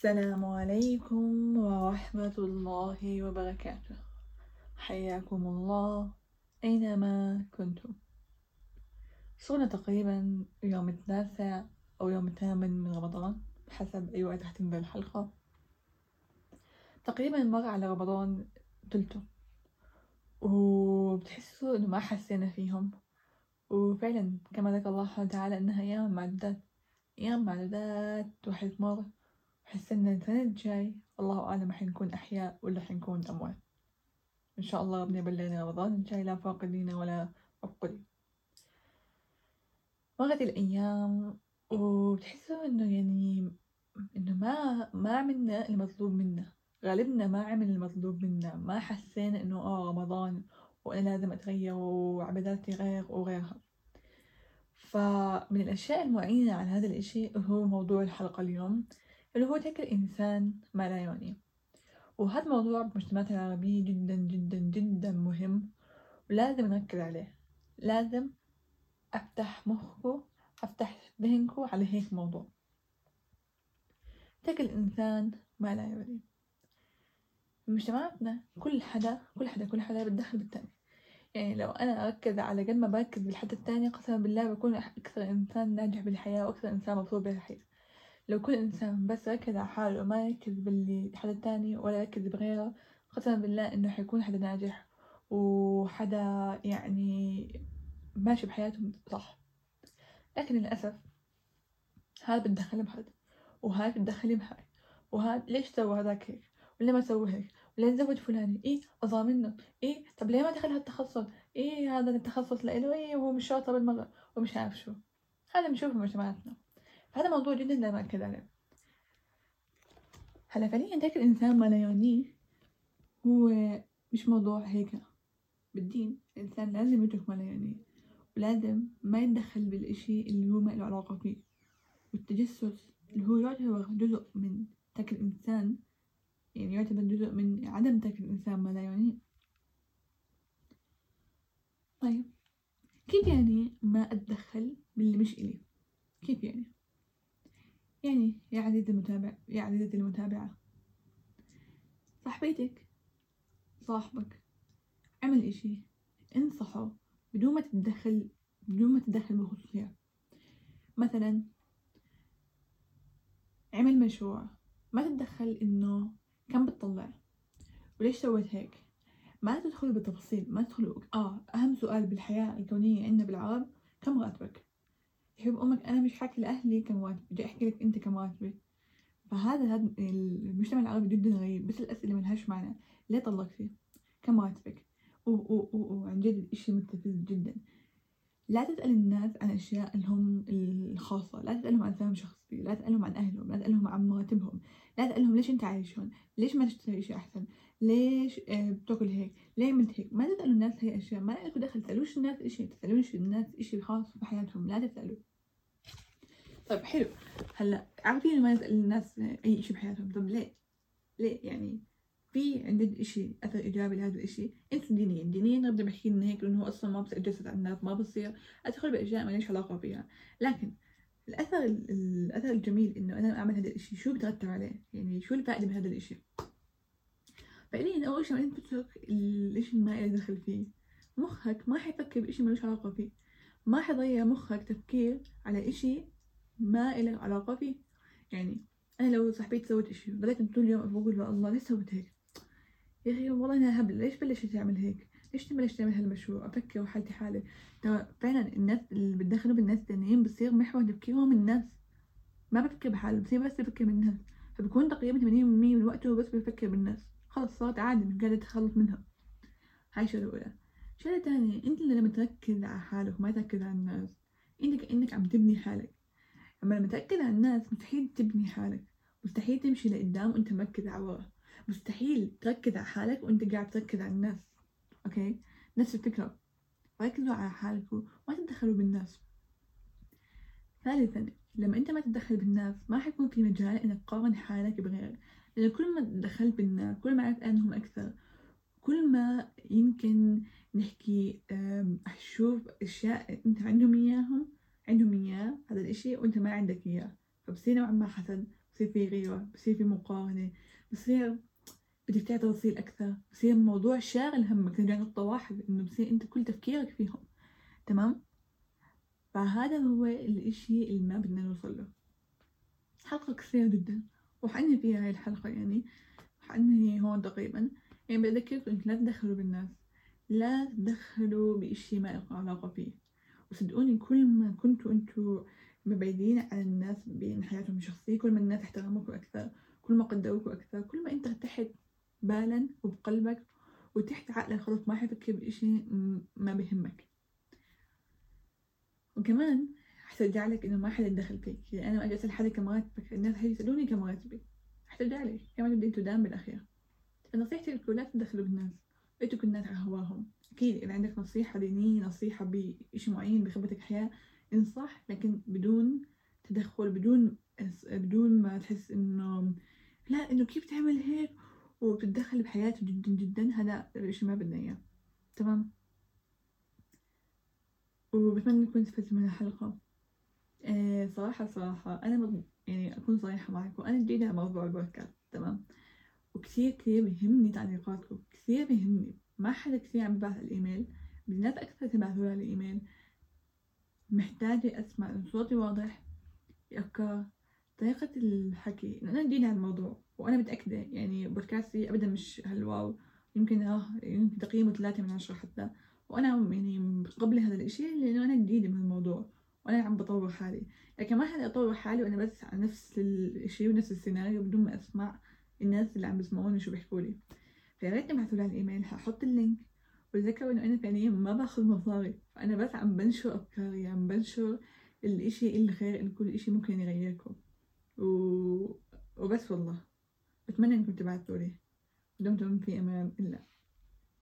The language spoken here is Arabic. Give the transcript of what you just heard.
السلام عليكم ورحمة الله وبركاته. حياكم الله أينما كنتم. صرنا تقريبا يوم التاسع أو يوم الثامن من رمضان حسب أي وقت هتنزل الحلقة. تقريبا مر على رمضان تلته وبتحسوا إنه ما حسينا فيهم. وفعلا كما ذكر الله وتعالى إنها أيام معدودات أيام معدودات وحتمر أحس إن السنة الجاي الله أعلم حنكون أحياء ولا حنكون أموات. إن شاء الله ربنا يبلغنا رمضان الجاي لا فاقدين ولا مفقودين مرت الأيام وبتحسوا إنه يعني إنه ما ما عملنا المطلوب منا. غالبنا ما عمل المطلوب منا. ما حسينا إنه آه رمضان وأنا لازم أتغير وعباداتي غير وغيرها. فمن الأشياء المعينة على هذا الإشي هو موضوع الحلقة اليوم. اللي هو ترك الإنسان ما لا يعني وهذا الموضوع بمجتمعاتنا العربية جدا جدا جدا مهم ولازم نركز عليه. لازم أفتح مخكو أفتح ذهنكو على هيك موضوع. ترك الإنسان ما لا يعني مجتمعاتنا كل حدا كل حدا كل حدا بتدخل بالتاني. يعني لو أنا أركز على قد ما بركز بالحد التاني قسما بالله بكون أكثر إنسان ناجح بالحياة وأكثر إنسان مبسوط بالحياة. لو كل إنسان بس ركز على حاله وما يركز باللي حدا تاني ولا يركز بغيره قسما بالله إنه حيكون حدا ناجح وحدا يعني ماشي بحياته صح. لكن للأسف هذا بتدخل بهذا وهاي بتدخل بهاي وهذا ليش سوى هذاك هيك؟ ولا ما سوى هيك؟ ولا زوج فلاني إيه أضاع منه إيه طب ليه ما دخل هالتخصص إيه هذا التخصص لإله؟ إيه وهو مش شاطر بالمرة ومش عارف شو. هذا بنشوفه في فهذا موضوع جدا لا أكد عليه. هلا فعليا ذاك الإنسان ما لا يعنيه؟ هو مش موضوع هيك بالدين. الإنسان لازم يترك ما لا يعنيه. ولازم ما يتدخل بالإشي اللي هو ما له علاقة فيه. والتجسس اللي هو يعتبر جزء من ترك الإنسان يعني يعتبر جزء من عدم ترك الإنسان ما لا يعنيه. طيب كيف يعني ما أتدخل باللي مش إلي كيف يعني يعني يا عزيزي المتابع عزيزتي المتابعة صاحبتك صاحبك. عمل إشي. انصحه بدون ما تتدخل بدون ما تتدخل بالخصوصيات مثلا عمل مشروع. ما تتدخل إنه كم بتطلع. وليش سويت هيك؟ ما تدخل بالتفاصيل ما تدخل آه أهم سؤال بالحياة الكونية عندنا بالعرب كم راتبك؟ تحب أمك أنا مش حاكي لأهلي كم راتب بدي أحكي لك أنت كم راتبك. فهذا هذا المجتمع العربي جدا غريب بس الاسئله ملهاش معنى. ليه طلقتي كم راتبك وعن جد اشي مستفز جدا. لا تسأل الناس عن أشياء لهم الخاصة. لا تسألهم عن سبب شخصي لا تسألهم عن أهلهم لا تسألهم عن مراتبهم لا تسألهم ليش أنت عايش هون ليش ما تشتري إشي أحسن؟ ليش آه، بتاكل هيك؟ ليه عملت هيك؟ ما تسألوا الناس هي أشياء. ما لكم دخل تسألوش الناس إشي تسألوش الناس إشي خاص بحياتهم. لا تسألوا. طيب حلو. هلا عارفين ما نسأل الناس أي إشي بحياتهم. طب ليه؟ ليه يعني؟ في عندنا إشي أثر إيجابي لهذا الإشي؟ أنتم دينيا. دينيا نبدأ بحكي لنا هيك لأنه أصلا ما بتجسد على الناس ما بصير. أدخل بأشياء ما ليش علاقة فيها. لكن الأثر الأثر الجميل إنه أنا أعمل هذا الإشي شو بترتب عليه؟ يعني شو الفائدة من هذا الإشي؟ فعليا أول شيء أنت تترك الإشي ما إلي دخل فيه. مخك ما حيفكر بإشي ملوش علاقة فيه. ما حيضيع مخك تفكير على إشي ما إلك علاقة فيه يعني أنا لو صاحبتي سوت إشي بدأت طول اليوم بقول الله ليش سويت هيك؟ يا أخي والله أنا هبل ليش بلشت تعمل هيك؟ ليش تبلش تعمل هالمشروع؟ أفكر وحالتي حالي. ترى فعلا الناس اللي بتدخلوا بالناس التانيين بصير محور تفكيرهم الناس. ما بفكر بحاله بصير بس بفكر بالناس فبكون تقريبا 80% من وقته بس بفكر بالناس. خلص صارت عادي مش قادر أتخلص منها. هاي الشغلة الأولى الشغلة الثانية أنت لما تركز على حالك وما تركز على الناس. أنت كأنك عم تبني حالك. أما لما تركز على الناس مستحيل تبني حالك. مستحيل تمشي لقدام وأنت مركز على ورا مستحيل تركز على حالك وأنت قاعد تركز على الناس. أوكي؟ نفس الفكرة. ركزوا على حالكم ما تتدخلوا بالناس. ثالثا لما أنت ما تتدخل بالناس ما حيكون في مجال إنك تقارن حالك بغيرك. لأن كل ما تدخلت بالناس كل ما عرفت أنهم أكثر كل ما يمكن نحكي أشوف أشياء أنت عندهم إياهم عندهم إياه هذا الإشي وأنت ما عندك إياه. فبصير نوعا ما حسد بصير في غيرة بصير في مقارنة بصير بدك تعطي تفاصيل أكثر بصير الموضوع شاغل همك نرجع نقطة واحدة إنه بصير أنت كل تفكيرك فيهم. تمام؟ فهذا هو الإشي اللي ما بدنا نوصل له. حلقة قصيرة جدا. وحنهي فيها هاي الحلقة يعني؟ حنهي هون تقريبا. يعني بذكركم لا تدخلوا بالناس. لا تدخلوا بإشي ما لكم علاقة فيه. وصدقوني كل ما كنتوا أنتوا مبعدين عن الناس بين حياتهم الشخصية كل ما الناس احترموكوا أكثر كل ما قدروكوا أكثر كل ما أنت تحت بالا وبقلبك وتحت عقلك خلص ما حيفكر بإشي ما بهمك. وكمان حترجع لك إنه ما حدا يدخل فيك. يعني أنا أجي أسأل حدا كم راتبك الناس حيسألوني كم راتبي حترجع لك. كمان بدي أنتوا دام بالأخير. فنصيحتي لكم لا تدخلوا بالناس. اتركوا الناس على هواهم أكيد إذا عندك نصيحة دينية نصيحة بإشي معين بخبرتك حياة انصح لكن بدون تدخل بدون بدون ما تحس إنه لا إنه كيف تعمل هيك؟ وتتدخل بحياته جدا جدا. هذا الإشي ما بدنا إياه. تمام؟ وبتمنى تكون استفدت من الحلقة. آه صراحة صراحة أنا. يعني أكون صريحة معكم. أنا جديدة على موضوع البودكاست. تمام؟ وكثير كثير بيهمني تعليقاتكم كثير بيهمني. ما حدا كثير عم يبعث الإيميل. بالناس أكثر تبعثوا لي الإيميل. محتاجة أسمع إن صوتي واضح أفكار طريقة الحكي. أنا جديدة على الموضوع وأنا متأكدة. يعني بودكاستي أبدا مش هالواو. يمكن آه يمكن تقييمه ثلاثة من عشرة حتى. وأنا يعني قبل هذا الإشي لأنه أنا جديدة من الموضوع وأنا عم بطور حالي. لكن ما حدا أطور حالي وأنا بس على نفس الإشي ونفس السيناريو بدون ما أسمع الناس اللي عم بيسمعوني شو بيحكوا لي. فيا ريت تبعثوا لي على الإيميل هحط ال link. وتذكروا إنه أنا فعليا ما باخذ مصاري. فأنا بس عم بنشر أفكاري عم بنشر الإشي الخير اللي كل إشي ممكن يغيركم. و... وبس والله. بتمنى إنكم تبعثوا لي. دمتم في أمان الله.